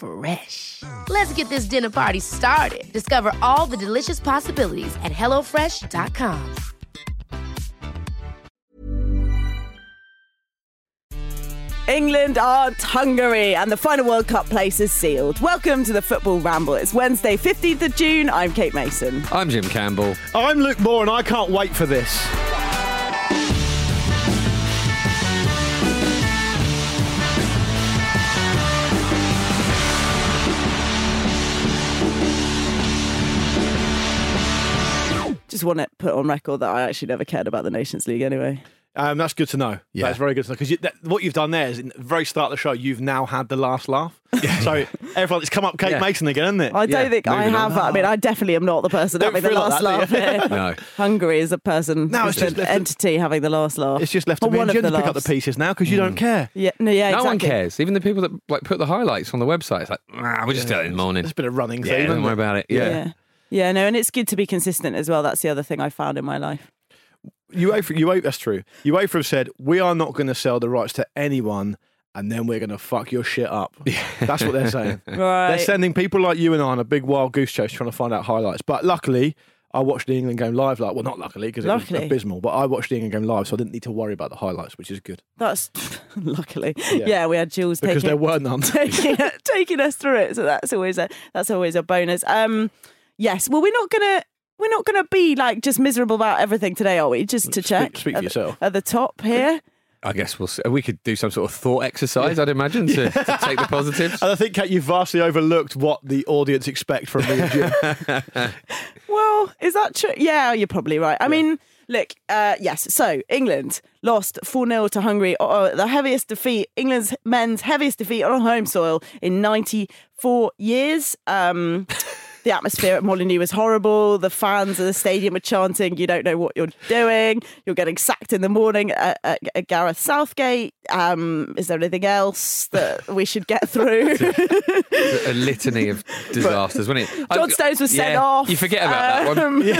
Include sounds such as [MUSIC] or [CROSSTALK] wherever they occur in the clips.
Fresh. Let's get this dinner party started. Discover all the delicious possibilities at hellofresh.com. England aren't Hungary, and the final World Cup place is sealed. Welcome to the Football Ramble. It's Wednesday, 15th of June. I'm Kate Mason. I'm Jim Campbell. I'm Luke Moore, and I can't wait for this. Just want to put on record that I actually never cared about the Nations League anyway. Um, that's good to know. Yeah. That's very good to know because you, what you've done there is in the very start of the show, you've now had the last laugh. [LAUGHS] so everyone, it's come up Kate Yeah. Mason again, isn't it? I don't Yeah, think I moving on. have. I mean, I definitely am not the person Don't having the feel like last that, laugh here. [LAUGHS] No. Hungary is a person, No, it's just an left to- entity having the last laugh. it's just left to me one and of Jim the to pick up the pieces now because you don't care. Yeah, no, yeah, No exactly. one cares. Even the people that like put the highlights on the website. It's like, ah, we'll just do it in the morning. It's been a running Yeah, theme. don't hasn't worry about it. Yeah. Yeah. yeah. no, and it's good to be consistent as well. That's the other thing I found in my life. UEFA, UEFA, that's true. UEFA have said we are not going to sell the rights to anyone, and then we're going to fuck your shit up. That's what they're [LAUGHS] saying. Right. They're sending people like you and I on a big wild goose chase trying to find out highlights. But luckily, I watched the England game live. Like, well, not luckily because it was Luckily. abysmal. But I watched the England game live, so I didn't need to worry about the highlights, which is good That's [LAUGHS] luckily. Yeah. Yeah. we had Jules because taking there were none. [LAUGHS] taking, taking us through it. So that's always a that's always a bonus. Um, yes. Well, we're not gonna we're not gonna be like just miserable about everything today, are we? Just to Speak- check. speak for at, the- yourself. At the top here. I guess we'll. See. We could do some sort of thought exercise. I'd imagine to, [LAUGHS] to take the positives. And I think, Kate, you've vastly overlooked what the audience expect from me and Jim. [LAUGHS] Well, is that true? Yeah, you're probably right. I mean, look, uh, yes. So England lost 4 0 to Hungary, uh, the heaviest defeat, England's men's heaviest defeat on home soil in 94 years. Um, the atmosphere at Molineux was horrible. The fans of the stadium were chanting, You don't know what you're doing. You're getting sacked in the morning at, at, at Gareth Southgate. Um, is there anything else that we should get through? [LAUGHS] a litany of [LAUGHS] disasters, wasn't it? John I- Stones was sent yeah, off. You forget about that one. Um, Wait,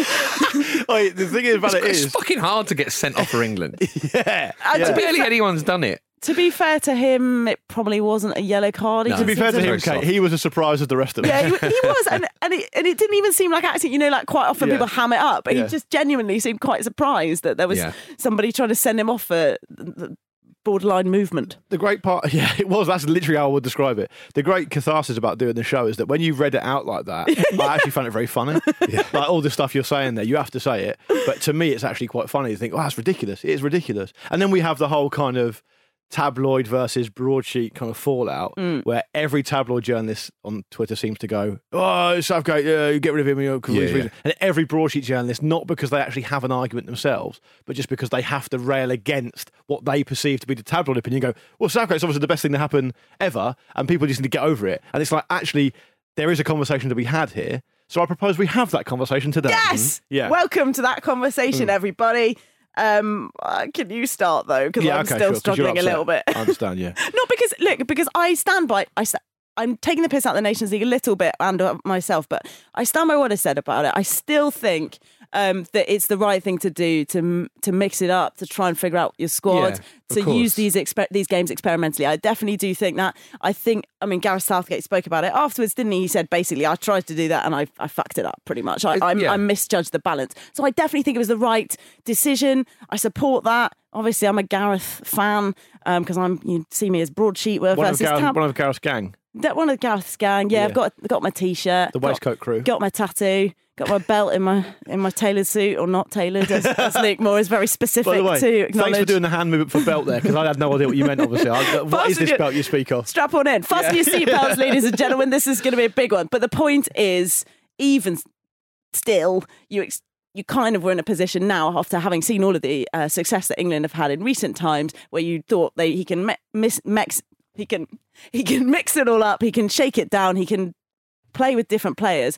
[LAUGHS] the thing is about it It's is, fucking hard to get sent off for England. yeah. And to be Barely anyone's done it. To be fair to him, it probably wasn't a yellow card. He No. To be fair to him, Very Kate, he was as surprised as the rest of us. Yeah, he, he was, and [LAUGHS] and it, and it didn't even seem like acting. You know, like quite often Yeah. people ham it up, but Yeah. he just genuinely seemed quite surprised that there was Yeah. somebody trying to send him off for the borderline movement. The great part, [LAUGHS] yeah, it was. That's literally how I would describe it. The great catharsis about doing the show is that when you read it out like that, [LAUGHS] I actually found it very funny. Like all the stuff you're saying there, you have to say it. But to me, it's actually quite funny. You think, oh, that's ridiculous. It is ridiculous. And then we have the whole kind of tabloid versus broadsheet kind of fallout mm. where every tabloid journalist on Twitter seems to go, oh, Southgate, yeah, you get rid of him. You know, 'cause of Yeah, yeah. And every broadsheet journalist, not because they actually have an argument themselves, but just because they have to rail against what they perceive to be the tabloid opinion, You go, well, Southgate's obviously the best thing to happen ever, and people just need to get over it. And it's like, actually, there is a conversation to be had here. So I propose we have that conversation today. Yes. Mm. Yeah. Welcome to that conversation, mm. everybody. Um, uh, can you start though? Because yeah, I'm okay, still sure, struggling a little bit. I understand, yeah. [LAUGHS] Not because look, because I stand by. I sta- I'm taking the piss out of the Nations League a little bit and myself, but I stand by what I said about it. I still think um, that it's the right thing to do to to mix it up, to try and figure out your squad, Yeah, to use these exper- these games experimentally. I definitely do think that. I think. I mean, Gareth Southgate spoke about it afterwards, didn't he? He said basically, I tried to do that and I I fucked it up pretty much. I I, yeah. I misjudged the balance. So I definitely think it was the right decision. I support that. Obviously, I'm a Gareth fan because I'm. You see me as broadsheet One of, versus Gareth, tab- one of Gareth's gang. that one of Gareth's gang. Yeah, Yeah. I've got got my t-shirt, The got- waistcoat crew. got my tattoo. Got my belt in my in my tailored suit or not tailored, as, as Luke Moore is very specific By the way, to thanks for doing the hand movement for belt there because I had no idea what you meant. Obviously, I, what is this belt you speak of? Strap on in. Fasten your seatbelts, [LAUGHS] ladies and gentlemen. This is going to be a big one. But the point is, even still, you ex- you kind of were in a position now after having seen all of the uh, success that England have had in recent times, where you thought they he can me- mis- he can he can mix it all up, he can shake it down, he can play with different players.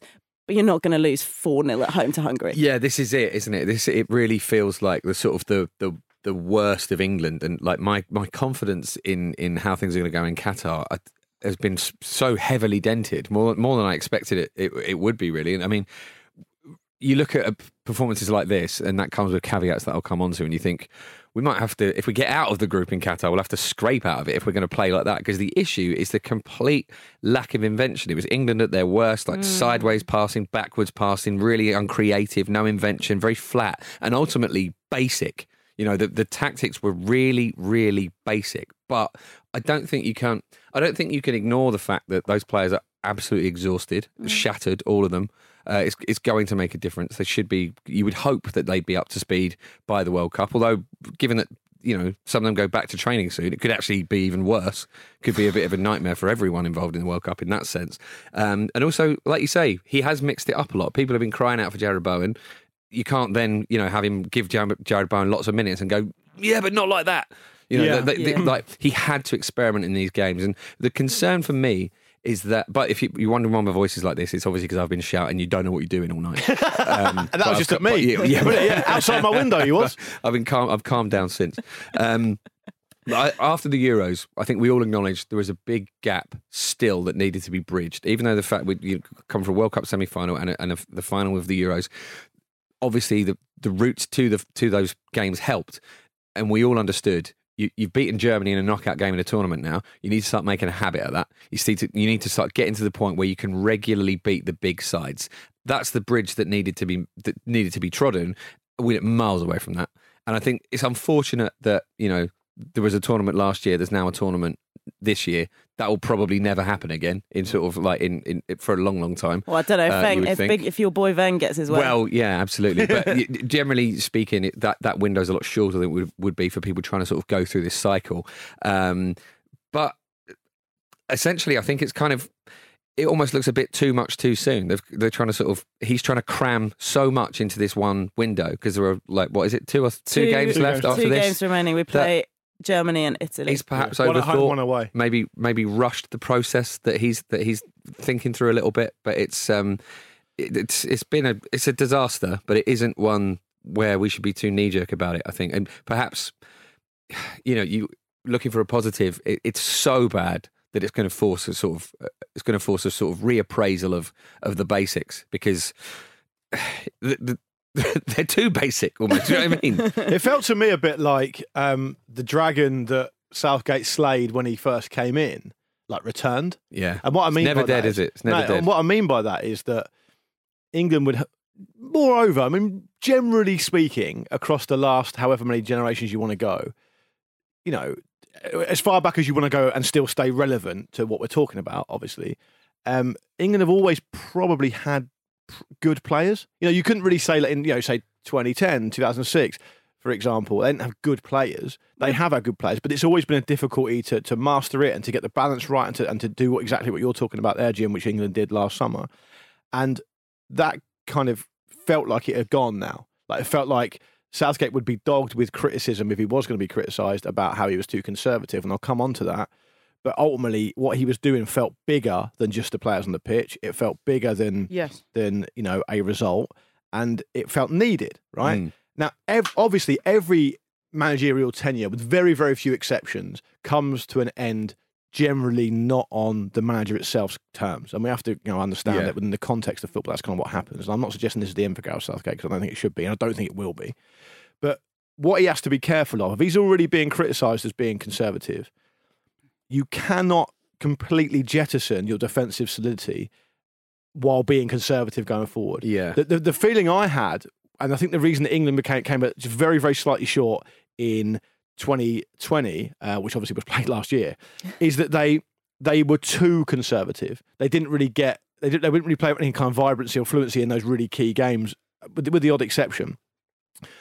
You're not going to lose four 0 at home to Hungary. Yeah, this is it, isn't it? This it really feels like the sort of the the the worst of England, and like my my confidence in in how things are going to go in Qatar uh, has been so heavily dented, more more than I expected it it, it would be. Really, and I mean, you look at performances like this, and that comes with caveats that I'll come on to, and you think we might have to, if we get out of the group in Qatar, we'll have to scrape out of it if we're going to play like that. Because the issue is the complete lack of invention. It was England at their worst, like hmm. sideways passing, backwards passing, really uncreative, no invention, very flat, and ultimately basic. You know, the, the tactics were really, really basic. But I don't think you can. I don't think you can ignore the fact that those players are absolutely exhausted, shattered, all of them. Uh, it's, it's going to make a difference. They should be. You would hope that they'd be up to speed by the World Cup. Although, given that you know some of them go back to training soon, it could actually be even worse. Could be a bit of a nightmare for everyone involved in the World Cup in that sense. Um, and also, like you say, he has mixed it up a lot. People have been crying out for Jarrod Bowen. You can't then you know have him give Jarrod Jarrod Bowen lots of minutes and go, yeah, but not like that. You know, Yeah. they- they- Yeah. like he had to experiment in these games. And the concern for me is that, but if you, you're wondering why my voice is like this, it's obviously because I've been shouting. You don't know what you're doing all night. [LAUGHS] Um, And that was I've just at me. yeah, yeah, But yeah, outside my window, you was. [LAUGHS] I've been calm. I've calmed down since. Um, I, after the Euros, I think we all acknowledged there was a big gap still that needed to be bridged. Even though the fact we you come from a World Cup semi final and, a, and a, the final of the Euros, obviously the the routes to the to those games helped, and we all understood. You, you've beaten Germany in a knockout game in a tournament now. You need to start making a habit of that. You need to you need to start getting to the point where you can regularly beat the big sides. That's the bridge that needed to be that needed to be trodden. We're miles away from that, and I think it's unfortunate that you know there was a tournament last year. There's now a tournament this year. That will probably never happen again in sort of like in, in for a long, long time. Well, I don't know. Uh, you if, big, if your boy Ven gets his way. Well, yeah, absolutely. But [LAUGHS] generally speaking, it, that window is a lot shorter than it would, would be for people trying to sort of go through this cycle. Um, but essentially, I think it's kind of. It almost looks a bit too much too soon. They've, they're trying to sort of. He's trying to cram so much into this one window because there are like what is it two or two, games Two left games. after two this. games remaining. We play Germany and Italy. He's perhaps One at home, overthought, one away. maybe maybe rushed the process that he's that he's thinking through a little bit. But it's um, it, it's it's been a it's a disaster, but it isn't one where we should be too knee jerk about it. I think, and perhaps you know, you looking for a positive. It, it's so bad that it's going to force a sort of uh, it's going to force a sort of reappraisal of of the basics because. [SIGHS] The, the, [LAUGHS] they're too basic almost. Do you know what I mean? It felt to me a bit like um, the dragon that Southgate slayed when he first came in, like returned. Yeah. And what I It's mean never by dead, that is it? It's never no, dead. And what I mean by that is that England would, moreover, I mean, generally speaking, across the last however many generations you want to go, you know, as far back as you want to go and still stay relevant to what we're talking about, obviously, um, England have always probably had good players. You know, you couldn't really say, like in, you know, say 2010, 2006, for example, they didn't have good players. They have had good players, but it's always been a difficulty to, to master it and to get the balance right and to, and to do what, exactly what you're talking about there, Jim, which England did last summer. And that kind of felt like it had gone now. Like it felt like Southgate would be dogged with criticism if he was going to be criticised about how he was too conservative. And I'll come on to that. But ultimately, what he was doing felt bigger than just the players on the pitch. It felt bigger than yes. than you know a result, and it felt needed. Right Mm. now, ev- obviously, every managerial tenure, with very very few exceptions, comes to an end generally not on the manager itself's terms, and we have to you know understand Yeah. that within the context of football, that's kind of what happens. And I'm not suggesting this is the end for Gareth Southgate because I don't think it should be, and I don't think it will be. But what he has to be careful of, if he's already being criticised as being conservative, you cannot completely jettison your defensive solidity while being conservative going forward. Yeah. The, the, the feeling I had, and I think the reason that England became came at very, very slightly short in 2020, uh, which obviously was [LAUGHS] played last year, is that they they were too conservative. They didn't really get they, didn't- they wouldn't really play with any kind of vibrancy or fluency in those really key games, with, with the odd exception.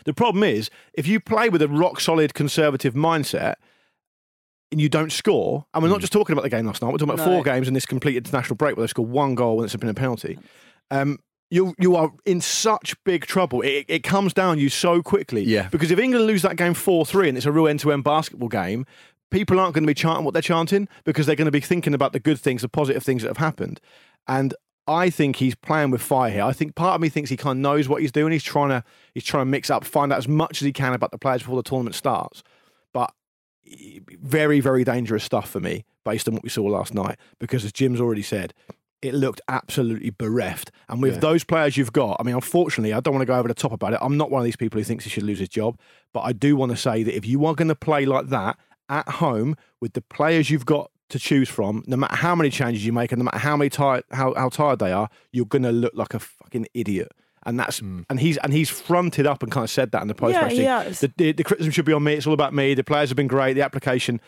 The problem is, if you play with a rock solid conservative mindset and you don't score, and we're not just talking about the game last night, we're talking about No. four games in this complete international break where they scored one goal and it's been a penalty. Um, you you are in such big trouble. It, it comes down you so quickly. Yeah. Because if England lose that game four three and it's a real end to end basketball game, people aren't going to be chanting what they're chanting because they're going to be thinking about the good things, the positive things that have happened. And I think he's playing with fire here. I think part of me thinks he kind of knows what he's doing. He's trying to he's trying to mix up, find out as much as he can about the players before the tournament starts. Very, very dangerous stuff for me based on what we saw last night. Because as Jim's already said, it looked absolutely bereft. And with Yeah. those players you've got, I mean, unfortunately, I don't want to go over the top about it. I'm not one of these people who thinks he should lose his job. But I do want to say that if you are going to play like that at home with the players you've got to choose from, no matter how many changes you make and no matter how many tired how, how tired they are, you're going to look like a fucking idiot. And that's and he's and he's fronted up and kind of said that in the post match. he thing. has. The, the, the criticism should be on me. It's all about me. The players have been great. The application,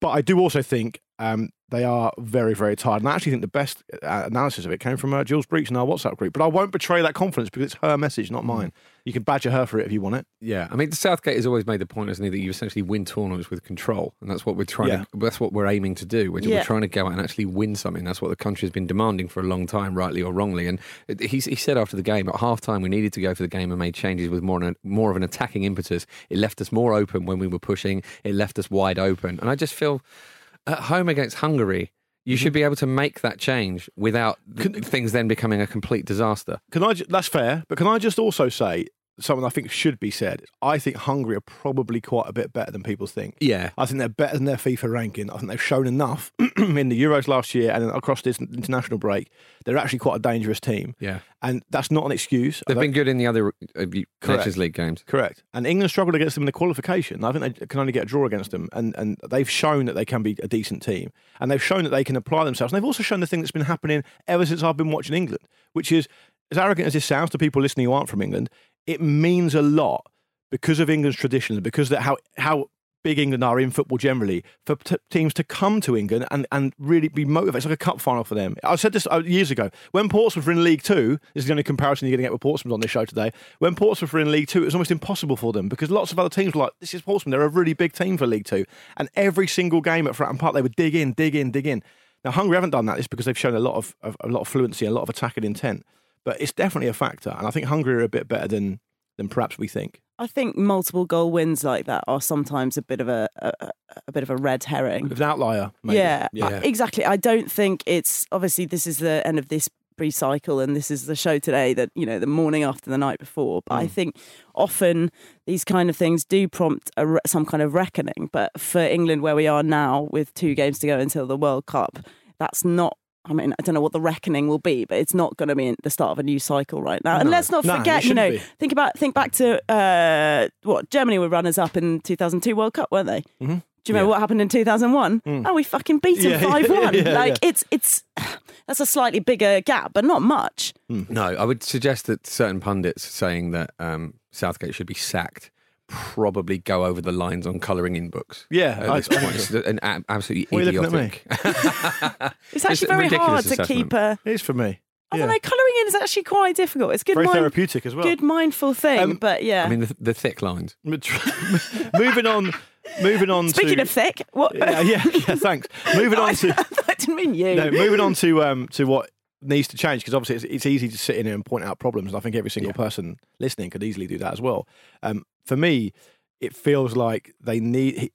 but I do also think um, they are very, very tired. And I actually think the best uh, analysis of it came from uh, Jules Breach in our WhatsApp group. But I won't betray that confidence because it's her message, not mine. You can badger her for it if you want it. Yeah, I mean, the Southgate has always made the point, hasn't he, that you essentially win tournaments with control, and that's what we're trying. Yeah. To, that's what we're aiming to do. We're, Yeah. we're trying to go out and actually win something. That's what the country has been demanding for a long time, rightly or wrongly. And he, he said after the game, at half time, we needed to go for the game and made changes with more an, more of an attacking impetus. It left us more open when we were pushing. It left us wide open, and I just feel at home against Hungary. You should mm-hmm. be able to make that change without th- things then becoming a complete disaster. Can I? ju- That's fair, but can I just also say something I think should be said? I think Hungary are probably quite a bit better than people think. Yeah. I think they're better than their FIFA ranking. I think they've shown enough [CLEARS THROAT] in the Euros last year and across this international break. They're actually quite a dangerous team. Yeah. And that's not an excuse. They've been good in the other uh, Nations League games. Correct. And England struggled against them in the qualification. I think they can only get a draw against them. And, and they've shown that they can be a decent team. And they've shown that they can apply themselves. And they've also shown the thing that's been happening ever since I've been watching England, which is, as arrogant as this sounds to people listening who aren't from England, it means a lot because of England's traditions, because of how, how big England are in football generally, for t- teams to come to England and, and really be motivated. It's like a cup final for them. I said this uh, years ago. When Portsmouth were in League Two, this is the only comparison you're going to get with Portsmouth on this show today. When Portsmouth were in League Two, it was almost impossible for them because lots of other teams were like, this is Portsmouth. They're a really big team for League Two. And every single game at Fratton Park, they would dig in, dig in, dig in. Now, Hungary haven't done that. It's because they've shown a lot of, of a lot of fluency and a lot of attacking intent. But it's definitely a factor. And I think Hungary are a bit better than than perhaps we think. I think multiple goal wins like that are sometimes a bit of a a, a- bit of a red herring. An outlier, maybe. Yeah, yeah. Exactly. I don't think it's obviously this is the end of this pre-cycle and this is the show today that you know the morning after the night before but Mm. i think often these kind of things do prompt re- some kind of reckoning but for england where we are now with two games to go until the world cup that's not I mean, I don't know what the reckoning will be, but it's not going to be the start of a new cycle right now. And let's not No, forget, you know, be. think about think back to uh, what Germany were runners up in 2002 World Cup, weren't they? Mhm. Do you remember what happened in 2001? Oh, we fucking beat them Mm. [LAUGHS] Yeah, 5 1. yeah, yeah, like, yeah. it's, it's, [SIGHS] that's a slightly bigger gap, but not much. No, I would suggest that certain pundits saying that um, Southgate should be sacked probably go over the lines on colouring in books. Yeah, at I- this point. It's an a- absolutely Why are you at idiotic. [LAUGHS] It's actually a very ridiculous hard to assessment. keep a. It is for me. I Yeah. don't know, colouring in is actually quite difficult. It's good, Very mind, therapeutic as well. good mindful thing, Um, but yeah. I mean, the, the thick lines. [LAUGHS] moving on. Moving on. Speaking to, of thick, what? yeah, yeah, yeah, thanks. Moving on [LAUGHS] to I didn't mean you. no, moving on to um to what needs to change because obviously it's, it's easy to sit in here and point out problems, and I think every single person listening could easily do that as well. Um, for me, it feels like they need he,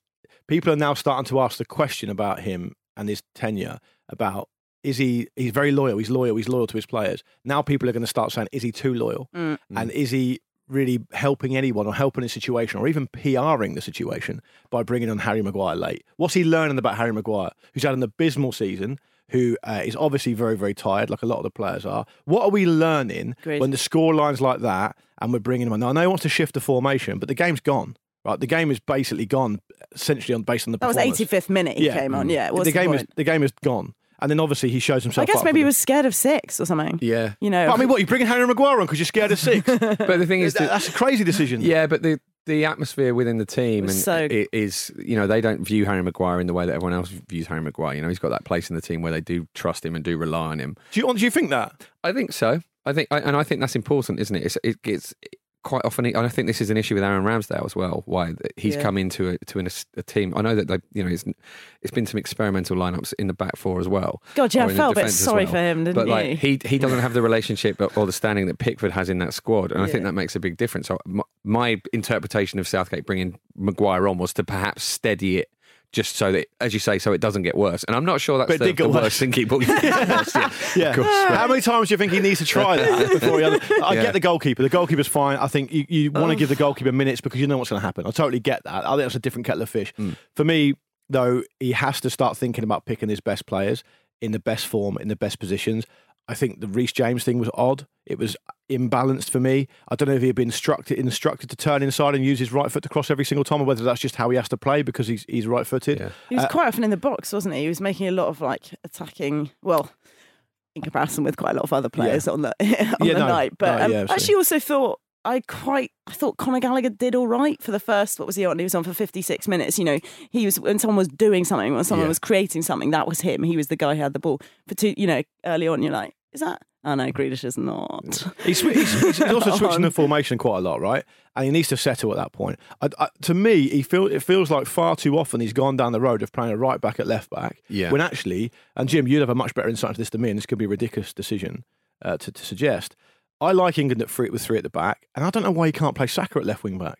people are now starting to ask the question about him and his tenure about. Is he? He's very loyal. He's loyal. He's loyal to his players. Now people are going to start saying, "Is he too loyal?" Mm. And is he really helping anyone or helping a situation or even PRing the situation by bringing on Harry Maguire late? What's he learning about Harry Maguire, who's had an abysmal season, who uh, is obviously very, very tired, like a lot of the players are? What are we learning Agreed. when the score line's like that and we're bringing him on? Now, I know he wants to shift the formation, but the game's gone. Right, the game is basically gone, essentially on based on the that was 85th minute he came on. Yeah, the game is point? the game is gone, and then obviously he shows himself. I guess maybe he was scared of six or something. Yeah. You know, But I mean, what you bringing Harry Maguire on because you're scared of six? [LAUGHS] But the thing is, that, That's a crazy decision. yeah, but the, the atmosphere within the team and so... it is you know they don't view Harry Maguire in the way that everyone else views Harry Maguire. You know he's got that place in the team where they do trust him and do rely on him. Do you, do you think that? I think so. I think, I, and I think that's important, isn't it? It's, it gets quite often, and I think this is an issue with Aaron Ramsdale as well. Why he's Yeah. come into a, to an, a team. I know that they, you know it's, it's been some experimental lineups in the back four as well. God, yeah, I felt a bit sorry well. for him, didn't but you? like he he doesn't have the relationship or the standing that Pickford has in that squad, and I think that makes a big difference. So my, my interpretation of Southgate bringing Maguire on was to perhaps steady it. Just so that, as you say, so it doesn't get worse. And I'm not sure that's But the, the [LAUGHS] worse. worst thinking. But yeah. Yeah. How many times do you think he needs to try that [LAUGHS] before he? I Yeah. get the goalkeeper. The goalkeeper's fine. I think you, you want to oh. give the goalkeeper minutes because you know what's going to happen. I totally get that. I think that's a different kettle of fish. Mm. For me, though, he has to start thinking about picking his best players in the best form, in the best positions. I think the Reece James thing was odd. It was imbalanced for me. I don't know if he had been instructed instructed to turn inside and use his right foot to cross every single time, or whether that's just how he has to play because he's he's right footed. Yeah. He was Uh, quite often in the box, wasn't he? He was making a lot of like attacking. Well, in comparison with quite a lot of other players on the [LAUGHS] on Yeah, the no, night. But no, um, yeah, I actually also thought I quite I thought Conor Gallagher did all right for the first. What was he on? He was on for fifty six minutes. You know, he was when someone was doing something, when someone Yeah. was creating something, that was him. He was the guy who had the ball for two. You know, early on, you're like, is that? Oh no, Grealish is not. [LAUGHS] He's, he's, he's also switching the formation quite a lot, right? And he needs to settle at that point. I, I, to me, he feel it feels like far too often he's gone down the road of playing a right back at left back. Yeah. When actually, and Jim, you'd have a much better insight into this than me, and this could be a ridiculous decision uh, to, to suggest. I like England at three with three at the back, and I don't know why he can't play Saka at left wing back.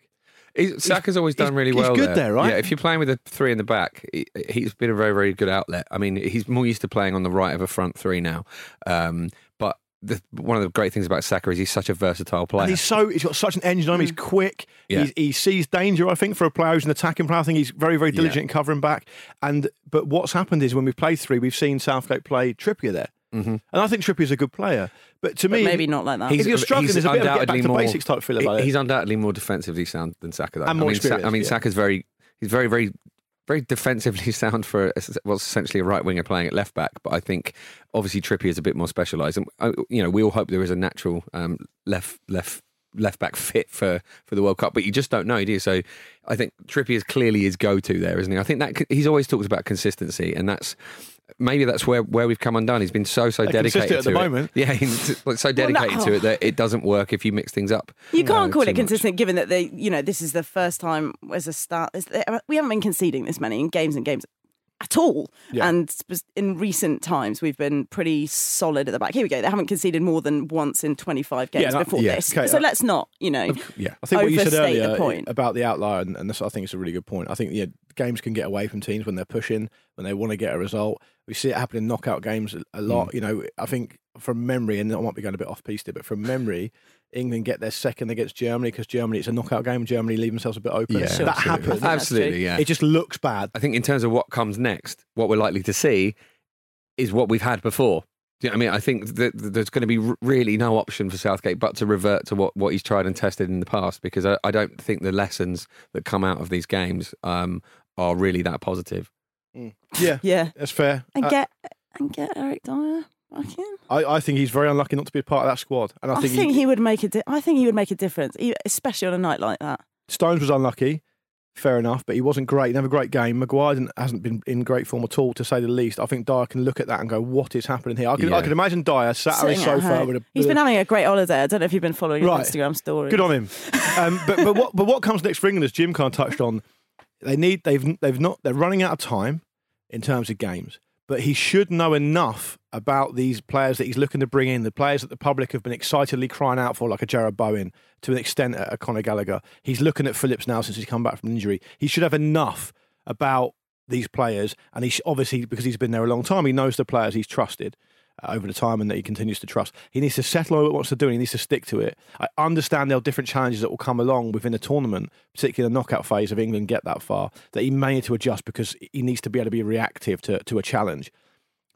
He's, Saka's always he's- done really he's well. good there, right? Yeah, if you're playing with a three in the back, he, he's been a very, very good outlet. I mean, he's more used to playing on the right of a front three now. Um, but the, one of the great things about Saka is he's such a versatile player. And he's so he's got such an engine on him. He's quick. Yeah. He's, he sees danger. I think for a player who's an attacking player, I think he's very very diligent in covering back. And but what's happened is when we've played three, we've seen Southgate play Trippier there, mm-hmm. and I think Trippier's a good player. But to But me, maybe not like that. If you're struggling, there's a bit of a back undoubtedly to more- basics type feel about he- it. He's undoubtedly more defensively sound than Saka, though. And more I mean, Sa- I mean, yeah. Saka's very, he's very, very, very defensively [LAUGHS] sound for a- what's essentially a right winger playing at left back. But I think obviously Trippier is a bit more specialised, and uh, you know we all hope there is a natural um, left left left back fit for for the World Cup, but you just don't know, do you? So I think Trippier is clearly his go to there, isn't he? I think that he's always talked about consistency, and that's. Maybe that's where, where we've come undone. He's been so so Uh, dedicated at to the it. moment. [LAUGHS] Yeah, he's like, so Well, no. dedicated to it that it doesn't work if you mix things up. You can't uh, call too it much. consistent, given that they, you know, this is the first time as a start. is- We haven't been conceding this many in games and games at all. Yeah. And in recent times, we've been pretty solid at the back. Here we go. They haven't conceded more than once in 25 games Yeah, that- before yeah, this. okay, so uh, let's not, you know, Yeah, I think what you said the earlier point. about the outlier, and, and this, I think it's a really good point. I think yeah, games can get away from teams when they're pushing, when they want to get a result. We see it happen in knockout games a- a Mm. lot. You know, I think from memory, and I might be going a bit off piece here, but from memory, England get their second against Germany because Germany it's a knockout game. and Germany leave themselves a bit open. Yeah, that absolutely. happens. Absolutely, yeah. It just looks bad. I think in terms of what comes next, what we're likely to see is what we've had before. Do you know what I mean? I think that that there's going to be really no option for Southgate but to revert to what, what he's tried and tested in the past because I, I don't think the lessons that come out of these games um, are really that positive. Yeah, yeah. that's fair. And Uh, get and get Eric Dier back in. I, I think he's very unlucky not to be a part of that squad, and I, I think, think, he, would make a. Di- I think he would make a difference, especially on a night like that. Stones was unlucky. Fair enough, but he wasn't great. He didn't have a great game. Maguire didn't, hasn't been in great form at all, to say the least. I think Dier can look at that and go, "What is happening here?" I can, I can imagine Dier sat on his Sitting at sofa home. with a. He's with been a- having a great holiday. I don't know if you've been following Right. his Instagram stories. Good on him. Um, but but what but what comes next for England, as Jim kind of touched on, they need they've they've not they're running out of time in terms of games. But he should know enough about these players that he's looking to bring in, the players that the public have been excitedly crying out for, like a Jarrod Bowen, to an extent a, Conor Gallagher. He's looking at Phillips now since he's come back from injury. He should have enough about these players, and he obviously because he's been there a long time, he knows the players he's trusted uh, over the time and that he continues to trust. He needs to settle on what he wants to do and he needs to stick to it. I understand there are different challenges that will come along within a tournament, particularly the knockout phase of England get that far, that he may need to adjust because he needs to be able to be reactive to, to a challenge.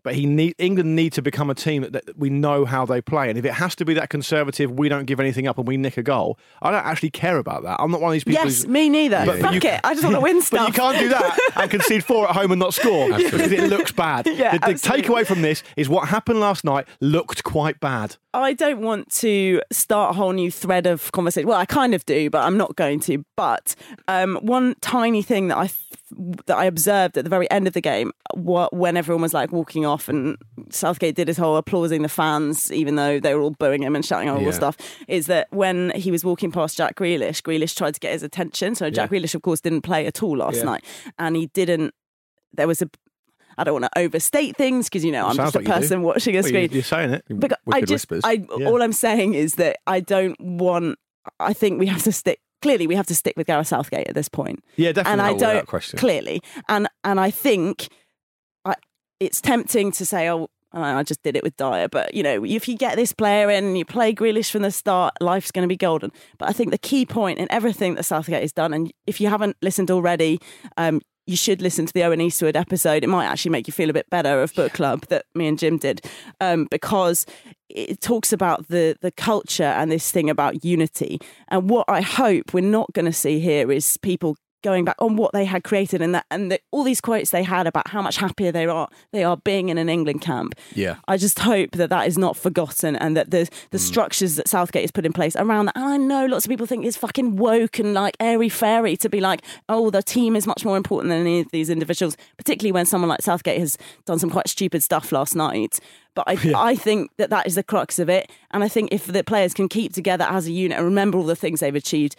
But he need England need to become a team that, that we know how they play. And if it has to be that conservative, we don't give anything up and we nick a goal. I don't actually care about that. I'm not one of these people. Yes, me neither. But- but Fuck you- it. I just want to win stuff. [LAUGHS] But you can't do that and concede four at home and not score because it looks bad. [LAUGHS] Yeah, the the absolutely. takeaway from this is what happened last night looked quite bad. I don't want to start a whole new thread of conversation. Well, I kind of do, but I'm not going to. But um, one tiny thing that I th- that I observed at the very end of the game, wh- when everyone was like walking off, and Southgate did his whole applauding the fans, even though they were all booing him and shouting all Yeah. the stuff, is that when he was walking past Jack Grealish, Grealish tried to get his attention. So Jack Grealish, of course, didn't play at all last Yeah. night, and he didn't. There was a. I don't want to overstate things because you know I'm just a like person watching a Well, screen. you're saying it. Because I just, whispers. I Yeah. all I'm saying is that I don't want. I think we have to stick. Clearly, we have to stick with Gareth Southgate at this point, Yeah, definitely. and I don't question. clearly, and and I think, I it's tempting to say, oh. I just did it with Dier, but you know, if you get this player in you play Grealish from the start, life's going to be golden. But I think the key point in everything that Southgate has done, and if you haven't listened already, um, you should listen to the Owen Eastwood episode. It might actually make you feel a bit better of book club that me and Jim did, um, because it talks about the the culture and this thing about unity. And what I hope we're not going to see here is people going back on what they had created and that and the, all these quotes they had about how much happier they are they are being in an England camp. Yeah. I just hope that that is not forgotten and that the the mm. structures that Southgate has put in place around that. And I know lots of people think it's fucking woke and like airy fairy to be like, oh, the team is much more important than any of these individuals, particularly when someone like Southgate has done some quite stupid stuff last night. But I, [LAUGHS] I think that that is the crux of it. And I think if the players can keep together as a unit and remember all the things they've achieved,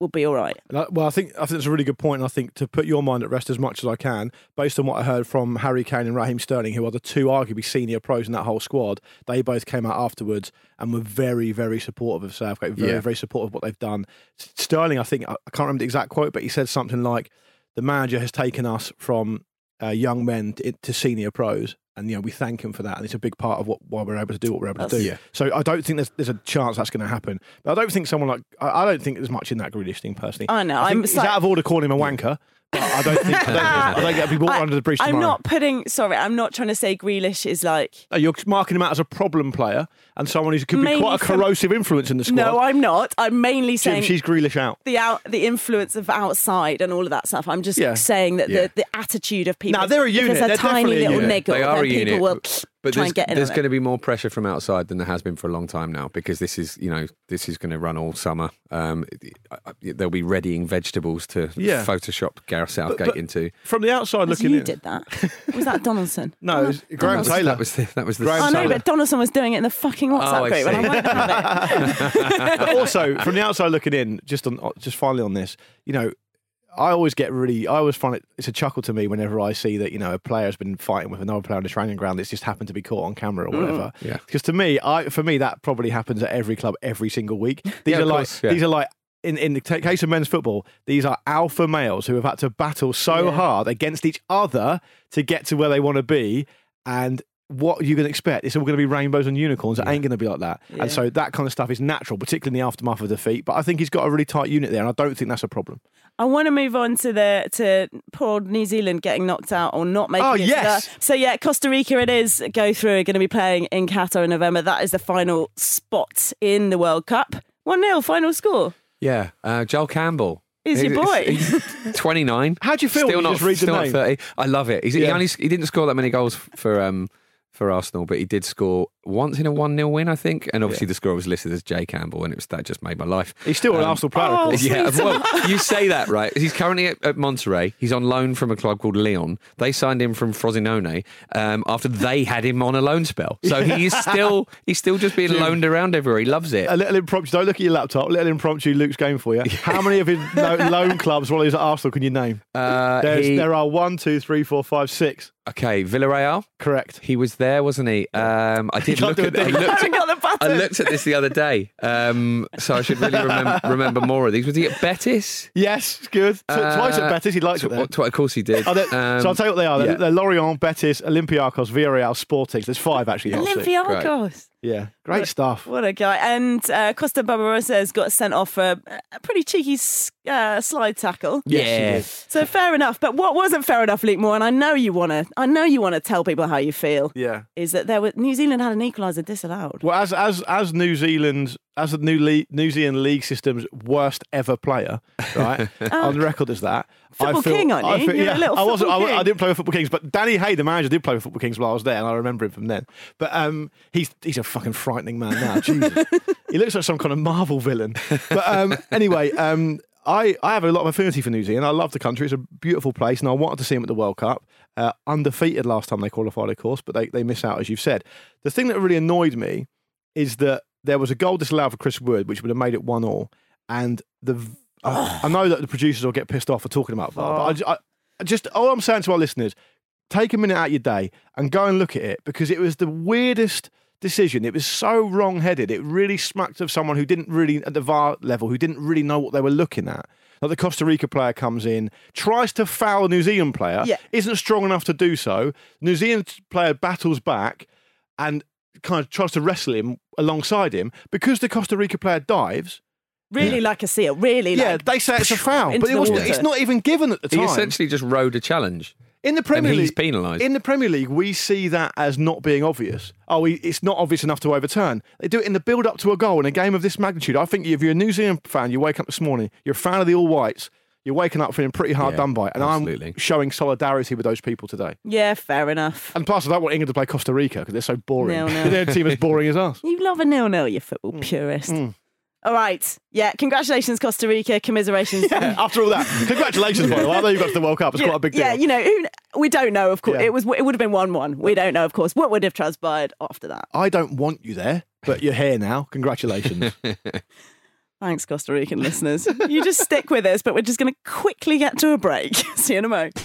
we'll be all right. Well, I think I think it's a really good point. And I think to put your mind at rest as much as I can, based on what I heard from Harry Kane and Raheem Sterling, who are the two arguably senior pros in that whole squad, they both came out afterwards and were very, very supportive of Southgate, very, Yeah. very supportive of what they've done. Sterling, I think I I can't remember the exact quote, but he said something like, "The manager has taken us from uh, young men to, to senior pros." And you know we thank him for that, and it's a big part of what why we're able to do what we're able to do. Yeah. So I don't think there's there's a chance that's going to happen. But I don't think someone like I, I don't think there's much in that Grealish thing personally. I know, think I'm slight- out of order calling him a wanker, but I don't think I don't, I don't get people [LAUGHS] I- under the bridge tomorrow. I'm not putting. Sorry, I'm not trying to say Grealish is like. Uh, You're marking him out as a problem player and someone who could be quite a from- corrosive influence in the squad. No, I'm not. I'm mainly Jim, saying she's Grealish out. the out the influence of outside and all of that stuff. I'm just Yeah. saying that Yeah. the, the attitude of people. Now they're a if unit. There's a They're tiny definitely a little unit. niggle. They are a people unit, will but try there's, and get in there's going to be more pressure from outside than there has been for a long time now because this is, you know, this is going to run all summer. Um, I- I- they'll be readying vegetables to Yeah. Photoshop Gareth Southgate but- into. From the outside As looking you in. did that. [LAUGHS] Was that Donaldson? No, it was Graham Donaldson. Taylor. That was the, that was the Graham Oh no, Taylor. but Donaldson was doing it in the fucking WhatsApp Oh, I group, and I see. have it. but [LAUGHS] [LAUGHS] also from the outside looking in, just on just finally on this, you know, I always get really, I always find it, it's a chuckle to me whenever I see that you know a player has been fighting with another player on the training ground that's just happened to be caught on camera or mm, whatever. Yeah. Because to me, I for me that probably happens at every club every single week. [LAUGHS] These Yeah, are like course, yeah. these are like. In, in the case of men's football, these are alpha males who have had to battle so Yeah. hard against each other to get to where they want to be. And what are you going to expect? It's all going to be rainbows and unicorns. It ain't going to be like that. Yeah. And so that kind of stuff is natural, particularly in the aftermath of defeat. But I think he's got a really tight unit there, and I don't think that's a problem. I want to move on to the to poor old New Zealand getting knocked out or not making Oh, it. to yes. the- so yeah, Costa Rica it is. Go through. Going to be playing in Qatar in November. That is the final spot in the World Cup. One 0 final score. Yeah, uh, Joel Campbell. Is your boy. he's [LAUGHS] 29. How do you feel Still when you not, just read the still not name? 30. I love it. He's, he, only, he didn't score that many goals for um, for Arsenal, but he did score once in a 1 0 win, I think. And obviously, the score was listed as Jay Campbell, and it was that just made my life. He's still an Um, Arsenal player, oh, of course. Yeah, well, you say that, right? He's currently at, at Monterrey. He's on loan from a club called Leon. They signed him from Frosinone um, after they had him on a loan spell. So he is still he's still just being loaned around everywhere. He loves it. A little impromptu. Don't look at your laptop. A little impromptu Luke's game for you. How many of his [LAUGHS] lo- loan clubs while he's at Arsenal can you name? Uh, he- there are one, two, three, four, five, six. okay, Villarreal. Correct. He was there, wasn't he? Um, I did. Did look do a at. I looked, Haven't got the I looked at this the other day, um, so I should really remember, [LAUGHS] remember more of these. Was he at Betis? Yes, it's good. Tw- Twice at Uh, Betis, he likes tw- it there. tw- of course he did. Oh, Um, so I'll tell you what they are. They're, yeah. they're Lorient, Betis, Olympiacos, Villarreal, Sporting. There's five actually. [LAUGHS] not six. Olympiacos. Yeah, great stuff. What a guy. And uh, Kosta Barbarouses has got sent off for a pretty cheeky uh, slide tackle. yeah. So fair enough. But what wasn't fair enough, Luke Moore, and I know you want to, I know you want to tell people how you feel, Yeah. is that there were New Zealand had an equaliser disallowed. Well, as as as New Zealand as the new Le- New Zealand league system's worst ever player, right? [LAUGHS] on record as that. Football I feel, king, aren't I you? feel- You're a yeah, I wasn't. I, I didn't play with Football Kingz, but Danny Hay, the manager, did play with Football Kingz while I was there, and I remember him from then. But um, he's he's a fucking frightening man now. Jesus, [LAUGHS] he looks like some kind of Marvel villain. But um, anyway, um, I, I have a lot of affinity for New Zealand. I love the country. It's a beautiful place, and I wanted to see them at the World Cup. Uh, undefeated last time they qualified, of course, but they, they miss out, as you've said. The thing that really annoyed me is that there was a goal disallowed for Chris Wood, which would have made it one all. And the I, I know that the producers will get pissed off for talking about VAR, but I ju- I, I just all I'm saying to our listeners, take a minute out of your day and go and look at it because it was the weirdest decision. It was so wrong-headed. It really smacked of someone who didn't really at the VAR level, who didn't really know what they were looking at. Like the Costa Rica player comes in, tries to foul a New Zealand player, Yeah. isn't strong enough to do so. New Zealand player battles back and kind of tries to wrestle him alongside him because the Costa Rica player dives. Really like a seal. Really Yeah, like. they say it's a foul, but it wasn't. water. It's not even given at the time. He essentially just rode a challenge. In the Premier And he's League, penalised. In the Premier League, we see that as not being obvious. Oh, we- it's not obvious enough to overturn. They do it in the build-up to a goal in a game of this magnitude. I think if you're a New Zealand fan, you wake up this morning, you're a fan of the All Whites, you're waking up feeling pretty hard Yeah, done by, and absolutely. I'm showing solidarity with those people today. Yeah, fair enough. And plus, I don't want England to play Costa Rica because they're so boring. No, no. Their team is boring as us. You love a nil-nil, you football Mm. purist. All right. Yeah, congratulations, Costa Rica. Commiserations. [LAUGHS] Yeah, After all that, congratulations, by the way. I know you got to the World Cup. It's Yeah, quite a big deal. Yeah, you know, we don't know, of course. Yeah. It was. It would have been one-one. We don't know, of course. What would have transpired after that? I don't want you there, but you're here now. Congratulations. [LAUGHS] Thanks, Costa Rican listeners. You just stick with us, but we're just going to quickly get to a break. [LAUGHS] See you in a moment.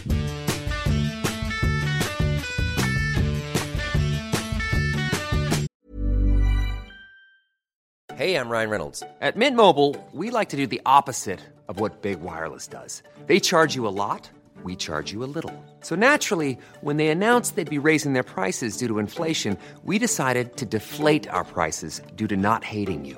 Hey, I'm Ryan Reynolds. At Mint Mobile, we like to do the opposite of what Big Wireless does. They charge you a lot, we charge you a little. So naturally, when they announced they'd be raising their prices due to inflation, we decided to deflate our prices due to not hating you.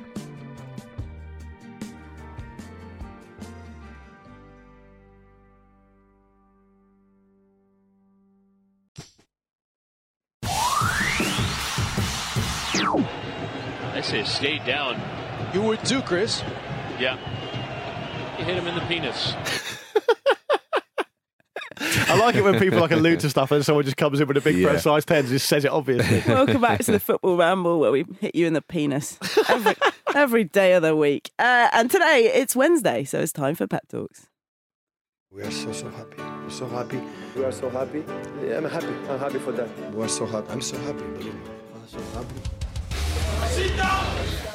I say stayed down. You would too, Chris. Yeah. You hit him in the penis. I like it when people like allude to stuff and someone just comes in with a big Yeah. press size pen and just says it obviously. [LAUGHS] Welcome back to the football ramble where we hit you in the penis every, every day of the week. Uh, and today it's Wednesday, so it's time for pep talks. We are so so happy. We're so happy. We are so happy. Yeah, I'm happy. I'm happy for that. We are so happy. I'm so happy. Believe me. I'm so happy. Sit down!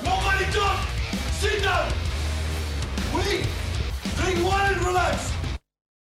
Nobody talk! Sit down! Wait! Drink water and relax!